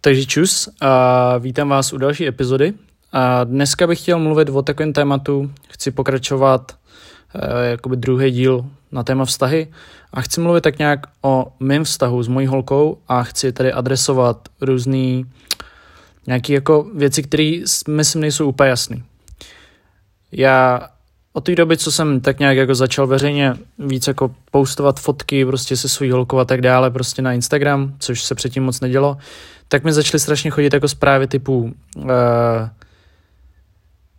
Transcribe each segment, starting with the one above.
Takže čus a vítám vás u další epizody. A dneska bych chtěl mluvit o takovém tématu, chci pokračovat e, jakoby druhý díl na téma vztahy a chci mluvit tak nějak o mém vztahu s mojí holkou a chci tady adresovat různé nějaké jako věci, které myslím nejsou úplně jasné. Já od té doby, co jsem tak nějak jako začal veřejně víc jako postovat fotky prostě se svojí holkou a tak dále prostě na Instagram, což se předtím moc nedělo, tak mi začaly strašně chodit jako zprávy typu uh,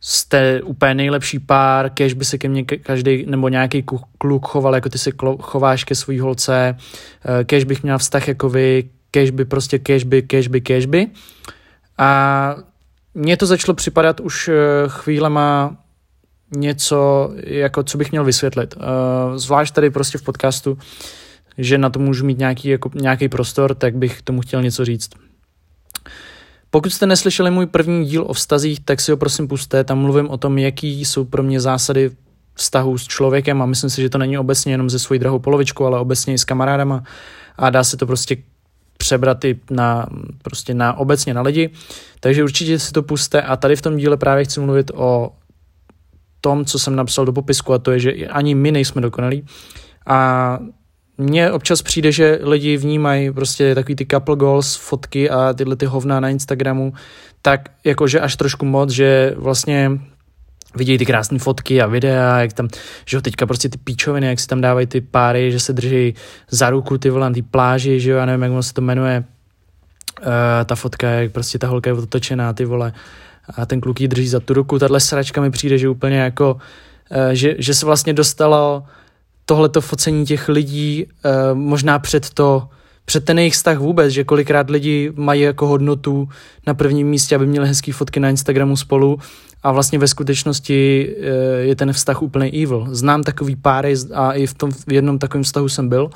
jste úplně nejlepší pár, kež by se ke mně každý nebo nějaký kluk choval, jako ty se chováš ke svý holce, uh, kež bych měl vztah jako vy, kež by prostě kež by, kež by, kež by. A mně to začalo připadat už uh, chvílema něco, jako co bych měl vysvětlit. Zvlášť tady prostě v podcastu, že na to můžu mít nějaký, jako, nějaký prostor, tak bych tomu chtěl něco říct. Pokud jste neslyšeli můj první díl o vztazích, tak si ho prosím puste, tam mluvím o tom, jaký jsou pro mě zásady vztahu s člověkem a myslím si, že to není obecně jenom ze svojí drahou polovičkou, ale obecně i s kamarádama. A dá se to prostě přebrat i na, prostě na obecně na lidi. Takže určitě si to puste. A tady v tom díle právě chci mluvit o tom, co jsem napsal do popisku a to je, že ani my nejsme dokonalí. A mně občas přijde, že lidi vnímají prostě takový ty couple goals, fotky a tyhle ty hovna na Instagramu, tak jakože až trošku moc, že vlastně vidějí ty krásné fotky a videa, jak tam, že jo, teďka prostě ty píčoviny, jak si tam dávají ty páry, že se drží za ruku ty vole ty pláži, že jo, já nevím, jak se to jmenuje, uh, ta fotka, jak prostě ta holka je otočená, ty vole, a ten kluk jí drží za tu ruku, tahle sračka mi přijde, že úplně jako, uh, že, že se vlastně dostalo tohleto focení těch lidí uh, možná před to, před ten jejich vztah vůbec, že kolikrát lidi mají jako hodnotu na prvním místě, aby měli hezké fotky na Instagramu spolu a vlastně ve skutečnosti uh, je ten vztah úplně evil. Znám takový páry a i v tom v jednom takovém vztahu jsem byl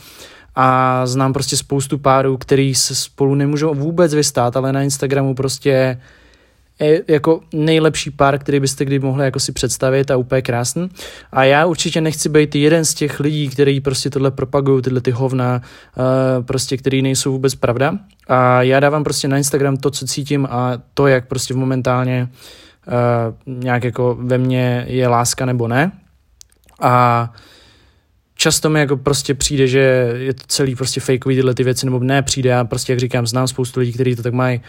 a znám prostě spoustu párů, který se spolu nemůžou vůbec vystát, ale na Instagramu prostě je jako nejlepší pár, který byste kdy mohli jako si představit a úplně krásný. A já určitě nechci být jeden z těch lidí, kteří prostě tohle propagují, tyhle ty hovna, uh, prostě, který nejsou vůbec pravda. A já dávám prostě na Instagram to, co cítím a to, jak prostě momentálně uh, nějak jako ve mně je láska nebo ne. A často mi jako prostě přijde, že je to celý prostě fakeový tyhle ty věci, nebo ne přijde, já prostě, jak říkám, znám spoustu lidí, kteří to tak mají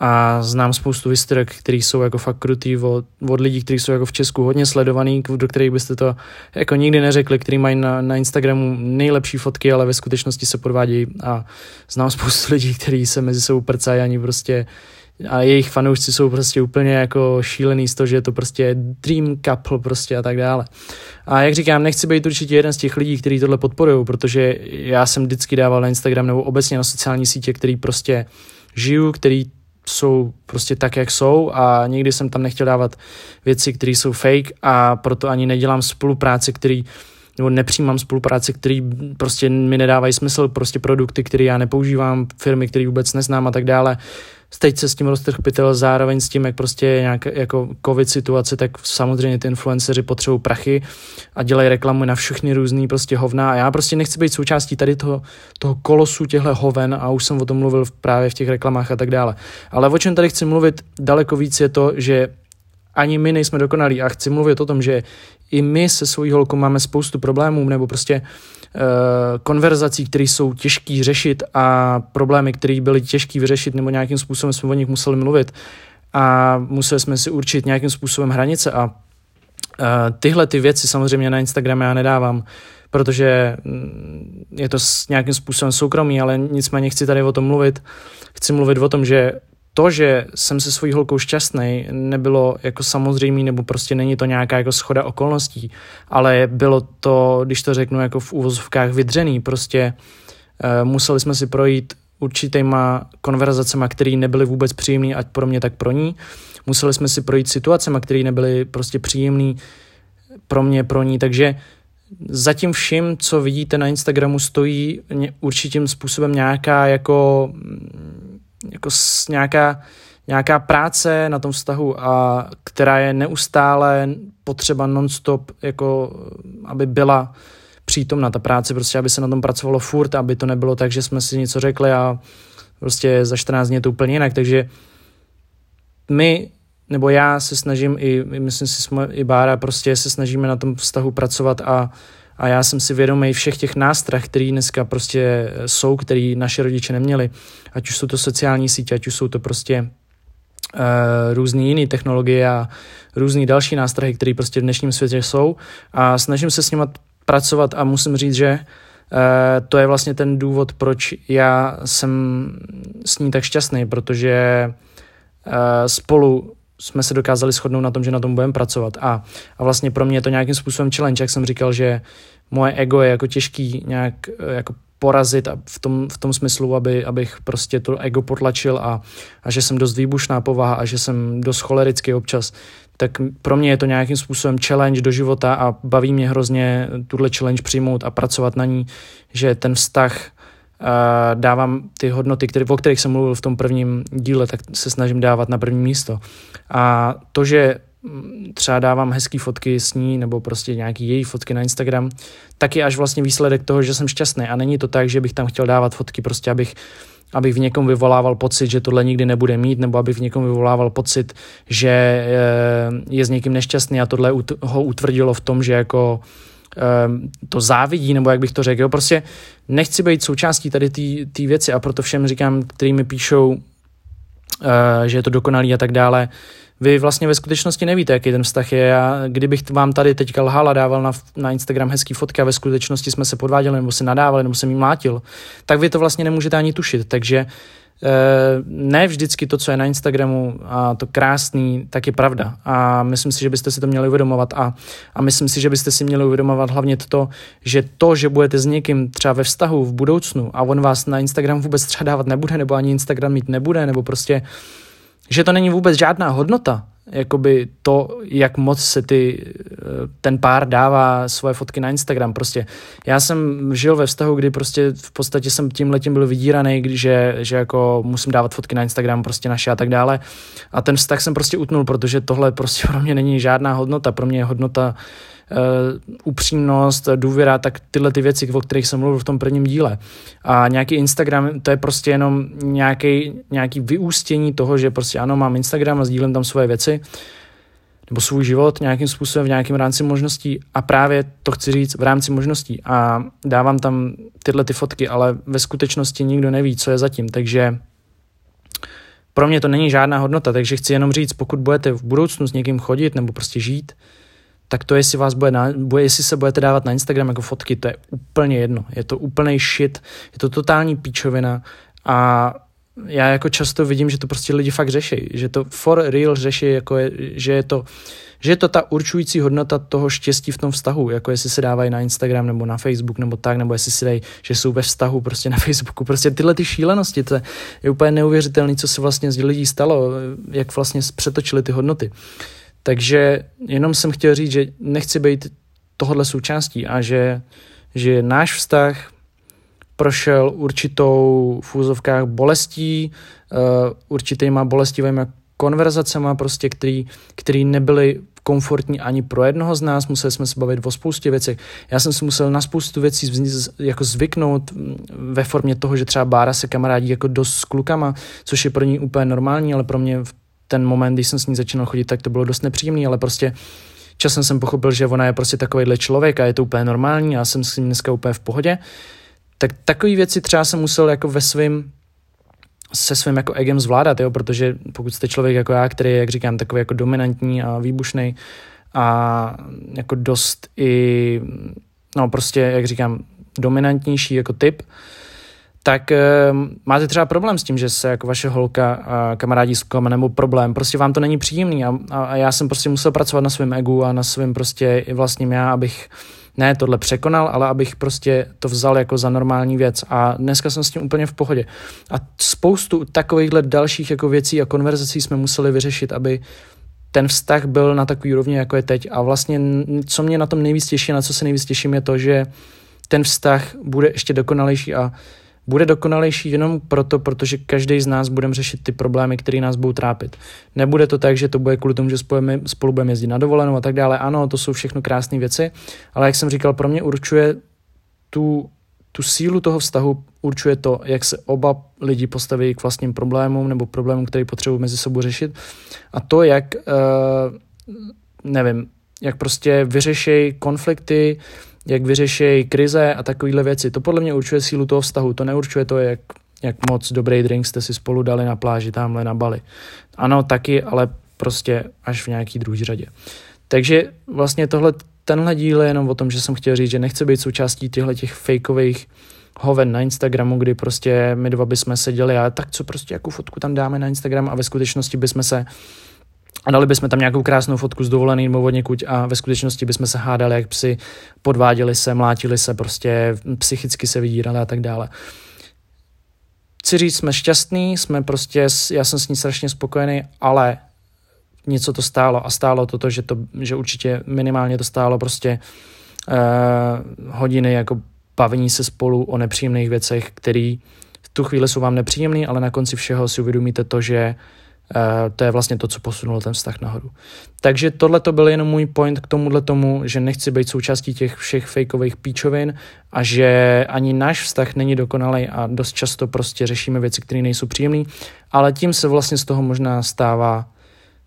a znám spoustu historek, které jsou jako fakt krutý od, od lidí, kteří jsou jako v Česku hodně sledovaný, do kterých byste to jako nikdy neřekli, kteří mají na, na Instagramu nejlepší fotky, ale ve skutečnosti se podvádějí a znám spoustu lidí, kteří se mezi sebou prcají ani prostě a jejich fanoušci jsou prostě úplně jako šílený z toho, že je to prostě dream couple prostě a tak dále. A jak říkám, nechci být určitě jeden z těch lidí, kteří tohle podporují, protože já jsem vždycky dával na Instagram nebo obecně na sociální sítě, který prostě žiju, který jsou prostě tak, jak jsou a nikdy jsem tam nechtěl dávat věci, které jsou fake a proto ani nedělám spolupráce, který nebo nepřijímám spolupráce, které prostě mi nedávají smysl, prostě produkty, které já nepoužívám, firmy, které vůbec neznám a tak dále teď se s tím roztrhpitel zároveň s tím, jak prostě je nějak jako covid situace, tak samozřejmě ty influenceři potřebují prachy a dělají reklamu na všechny různý prostě hovna a já prostě nechci být součástí tady toho, toho kolosu těchto hoven a už jsem o tom mluvil právě v těch reklamách a tak dále. Ale o čem tady chci mluvit daleko víc je to, že ani my nejsme dokonalí a chci mluvit o tom, že i my se svojí holkou máme spoustu problémů nebo prostě uh, konverzací, které jsou těžké řešit a problémy, které byly těžké vyřešit nebo nějakým způsobem jsme o nich museli mluvit a museli jsme si určit nějakým způsobem hranice a uh, tyhle ty věci samozřejmě na Instagramu já nedávám, protože mm, je to s nějakým způsobem soukromý, ale nicméně chci tady o tom mluvit. Chci mluvit o tom, že to, že jsem se svojí holkou šťastný, nebylo jako samozřejmý, nebo prostě není to nějaká jako schoda okolností, ale bylo to, když to řeknu jako v úvozovkách vydřený, prostě uh, museli jsme si projít určitýma konverzacema, které nebyly vůbec příjemné, ať pro mě, tak pro ní. Museli jsme si projít situacema, které nebyly prostě příjemné pro mě, pro ní, takže za tím vším, co vidíte na Instagramu, stojí určitým způsobem nějaká jako jako nějaká, nějaká práce na tom vztahu, a která je neustále potřeba nonstop, jako aby byla přítomna ta práce, prostě aby se na tom pracovalo furt, aby to nebylo tak, že jsme si něco řekli a prostě za 14 dní je to úplně jinak, takže my, nebo já se snažím i, myslím si, jsme i Bára, prostě se snažíme na tom vztahu pracovat a, a já jsem si vědomý všech těch nástrah, které dneska prostě jsou, který naše rodiče neměli, ať už jsou to sociální sítě, ať už jsou to prostě uh, různé jiné technologie a různé další nástrahy, které prostě v dnešním světě jsou. A snažím se s nimi pracovat a musím říct, že uh, to je vlastně ten důvod, proč já jsem s ní tak šťastný, protože uh, spolu jsme se dokázali shodnout na tom, že na tom budeme pracovat. A, a vlastně pro mě je to nějakým způsobem challenge, jak jsem říkal, že moje ego je jako těžký nějak jako porazit a v tom, v tom smyslu, aby, abych prostě to ego potlačil a, a že jsem dost výbušná povaha a že jsem dost cholerický občas, tak pro mě je to nějakým způsobem challenge do života a baví mě hrozně tuhle challenge přijmout a pracovat na ní, že ten vztah dávám ty hodnoty, které, o kterých jsem mluvil v tom prvním díle, tak se snažím dávat na první místo. A to, že třeba dávám hezký fotky s ní nebo prostě nějaký její fotky na Instagram, tak je až vlastně výsledek toho, že jsem šťastný. A není to tak, že bych tam chtěl dávat fotky prostě, abych abych v někom vyvolával pocit, že tohle nikdy nebude mít, nebo abych v někom vyvolával pocit, že eh, je s někým nešťastný a tohle ho utvrdilo v tom, že jako to závidí, nebo jak bych to řekl. Prostě nechci být součástí tady té věci a proto všem říkám, který mi píšou, eh, že je to dokonalý a tak dále, vy vlastně ve skutečnosti nevíte, jaký ten vztah je. Já, kdybych vám tady teďka lhal a dával na, na Instagram hezký fotky a ve skutečnosti jsme se podváděli nebo se nadávali nebo jsem jí mlátil, tak vy to vlastně nemůžete ani tušit. Takže ne vždycky to, co je na Instagramu a to krásný, tak je pravda. A myslím si, že byste si to měli uvědomovat. A, a myslím si, že byste si měli uvědomovat hlavně to, že to, že budete s někým třeba ve vztahu v budoucnu a on vás na Instagram vůbec třeba dávat nebude, nebo ani Instagram mít nebude, nebo prostě že to není vůbec žádná hodnota, jakoby to, jak moc se ty, eh, ten pár dává svoje fotky na Instagram. Prostě já jsem žil ve vztahu, kdy prostě v podstatě jsem tím letím byl vydíraný, že, že jako musím dávat fotky na Instagram prostě naše a tak dále. A ten vztah jsem prostě utnul, protože tohle prostě pro mě není žádná hodnota. Pro mě je hodnota uh, upřímnost, důvěra, tak tyhle ty věci, o kterých jsem mluvil v tom prvním díle. A nějaký Instagram, to je prostě jenom nějaký, nějaký vyústění toho, že prostě ano, mám Instagram a sdílím tam svoje věci, nebo svůj život nějakým způsobem v nějakém rámci možností. A právě to chci říct v rámci možností. A dávám tam tyhle ty fotky, ale ve skutečnosti nikdo neví, co je zatím, takže pro mě to není žádná hodnota, takže chci jenom říct, pokud budete v budoucnu s někým chodit nebo prostě žít, tak to, jestli vás bude, na, bude, jestli se budete dávat na Instagram jako fotky, to je úplně jedno. Je to úplný shit, je to totální píčovina a já jako často vidím, že to prostě lidi fakt řeší, že to for real řeší, jako je, že je to že je to ta určující hodnota toho štěstí v tom vztahu, jako jestli se dávají na Instagram nebo na Facebook nebo tak, nebo jestli si dají, že jsou ve vztahu prostě na Facebooku. Prostě tyhle ty šílenosti, to je úplně neuvěřitelné, co se vlastně z lidí stalo, jak vlastně přetočili ty hodnoty. Takže jenom jsem chtěl říct, že nechci být tohle součástí a že, že náš vztah prošel určitou v úzovkách bolestí, uh, určitýma bolestivými konverzacema, prostě, který, který nebyly komfortní ani pro jednoho z nás, museli jsme se bavit o spoustě věcí. Já jsem si musel na spoustu věcí jako zvyknout ve formě toho, že třeba Bára se kamarádí jako dost s klukama, což je pro ní úplně normální, ale pro mě v ten moment, když jsem s ní začínal chodit, tak to bylo dost nepříjemný, ale prostě časem jsem pochopil, že ona je prostě takovýhle člověk a je to úplně normální, já jsem s ní dneska úplně v pohodě. Tak takové věci třeba jsem musel jako ve svým se svým jako egem zvládat, jo, protože pokud jste člověk jako já, který je, jak říkám, takový jako dominantní a výbušný a jako dost i, no prostě, jak říkám, dominantnější jako typ, tak uh, máte třeba problém s tím, že se jako vaše holka a kamarádi s nebo problém, prostě vám to není příjemný a, a, a já jsem prostě musel pracovat na svém egu a na svém prostě i vlastním já, abych ne tohle překonal, ale abych prostě to vzal jako za normální věc a dneska jsem s tím úplně v pohodě. A spoustu takovýchhle dalších jako věcí a konverzací jsme museli vyřešit, aby ten vztah byl na takový úrovni, jako je teď. A vlastně, co mě na tom nejvíc těší, na co se nejvíc těším, je to, že ten vztah bude ještě dokonalejší a bude dokonalejší jenom proto, protože každý z nás budeme řešit ty problémy, které nás budou trápit. Nebude to tak, že to bude kvůli tomu, že spolu, spolu budeme jezdit na dovolenou a tak dále. Ano, to jsou všechno krásné věci, ale jak jsem říkal, pro mě určuje tu tu sílu toho vztahu určuje to, jak se oba lidi postaví k vlastním problémům nebo problémům, který potřebují mezi sebou řešit a to, jak, uh, nevím, jak prostě vyřešejí konflikty, jak vyřešejí krize a takovéhle věci. To podle mě určuje sílu toho vztahu, to neurčuje to, jak, jak moc dobrý drink jste si spolu dali na pláži tamhle na Bali. Ano, taky, ale prostě až v nějaký druhý řadě. Takže vlastně tohle, tenhle díl je jenom o tom, že jsem chtěl říct, že nechci být součástí těchto těch fakeových hoven na Instagramu, kdy prostě my dva bychom seděli a tak co prostě, jakou fotku tam dáme na Instagram a ve skutečnosti bychom se a dali bychom tam nějakou krásnou fotku z dovolený nebo od někuď a ve skutečnosti bychom se hádali, jak psi podváděli se, mlátili se, prostě psychicky se vydírali a tak dále. Chci říct, jsme šťastní, jsme prostě, já jsem s ní strašně spokojený, ale něco to stálo a stálo to, to že, to, že určitě minimálně to stálo prostě uh, hodiny jako bavení se spolu o nepříjemných věcech, které v tu chvíli jsou vám nepříjemné, ale na konci všeho si uvědomíte to, že Uh, to je vlastně to, co posunulo ten vztah nahoru. Takže tohle to byl jenom můj point k tomuhle tomu, že nechci být součástí těch všech fakeových píčovin a že ani náš vztah není dokonalý a dost často prostě řešíme věci, které nejsou příjemné, ale tím se vlastně z toho možná stává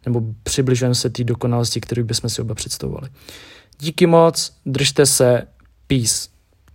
nebo přibližujeme se té dokonalosti, kterou bychom si oba představovali. Díky moc, držte se, peace.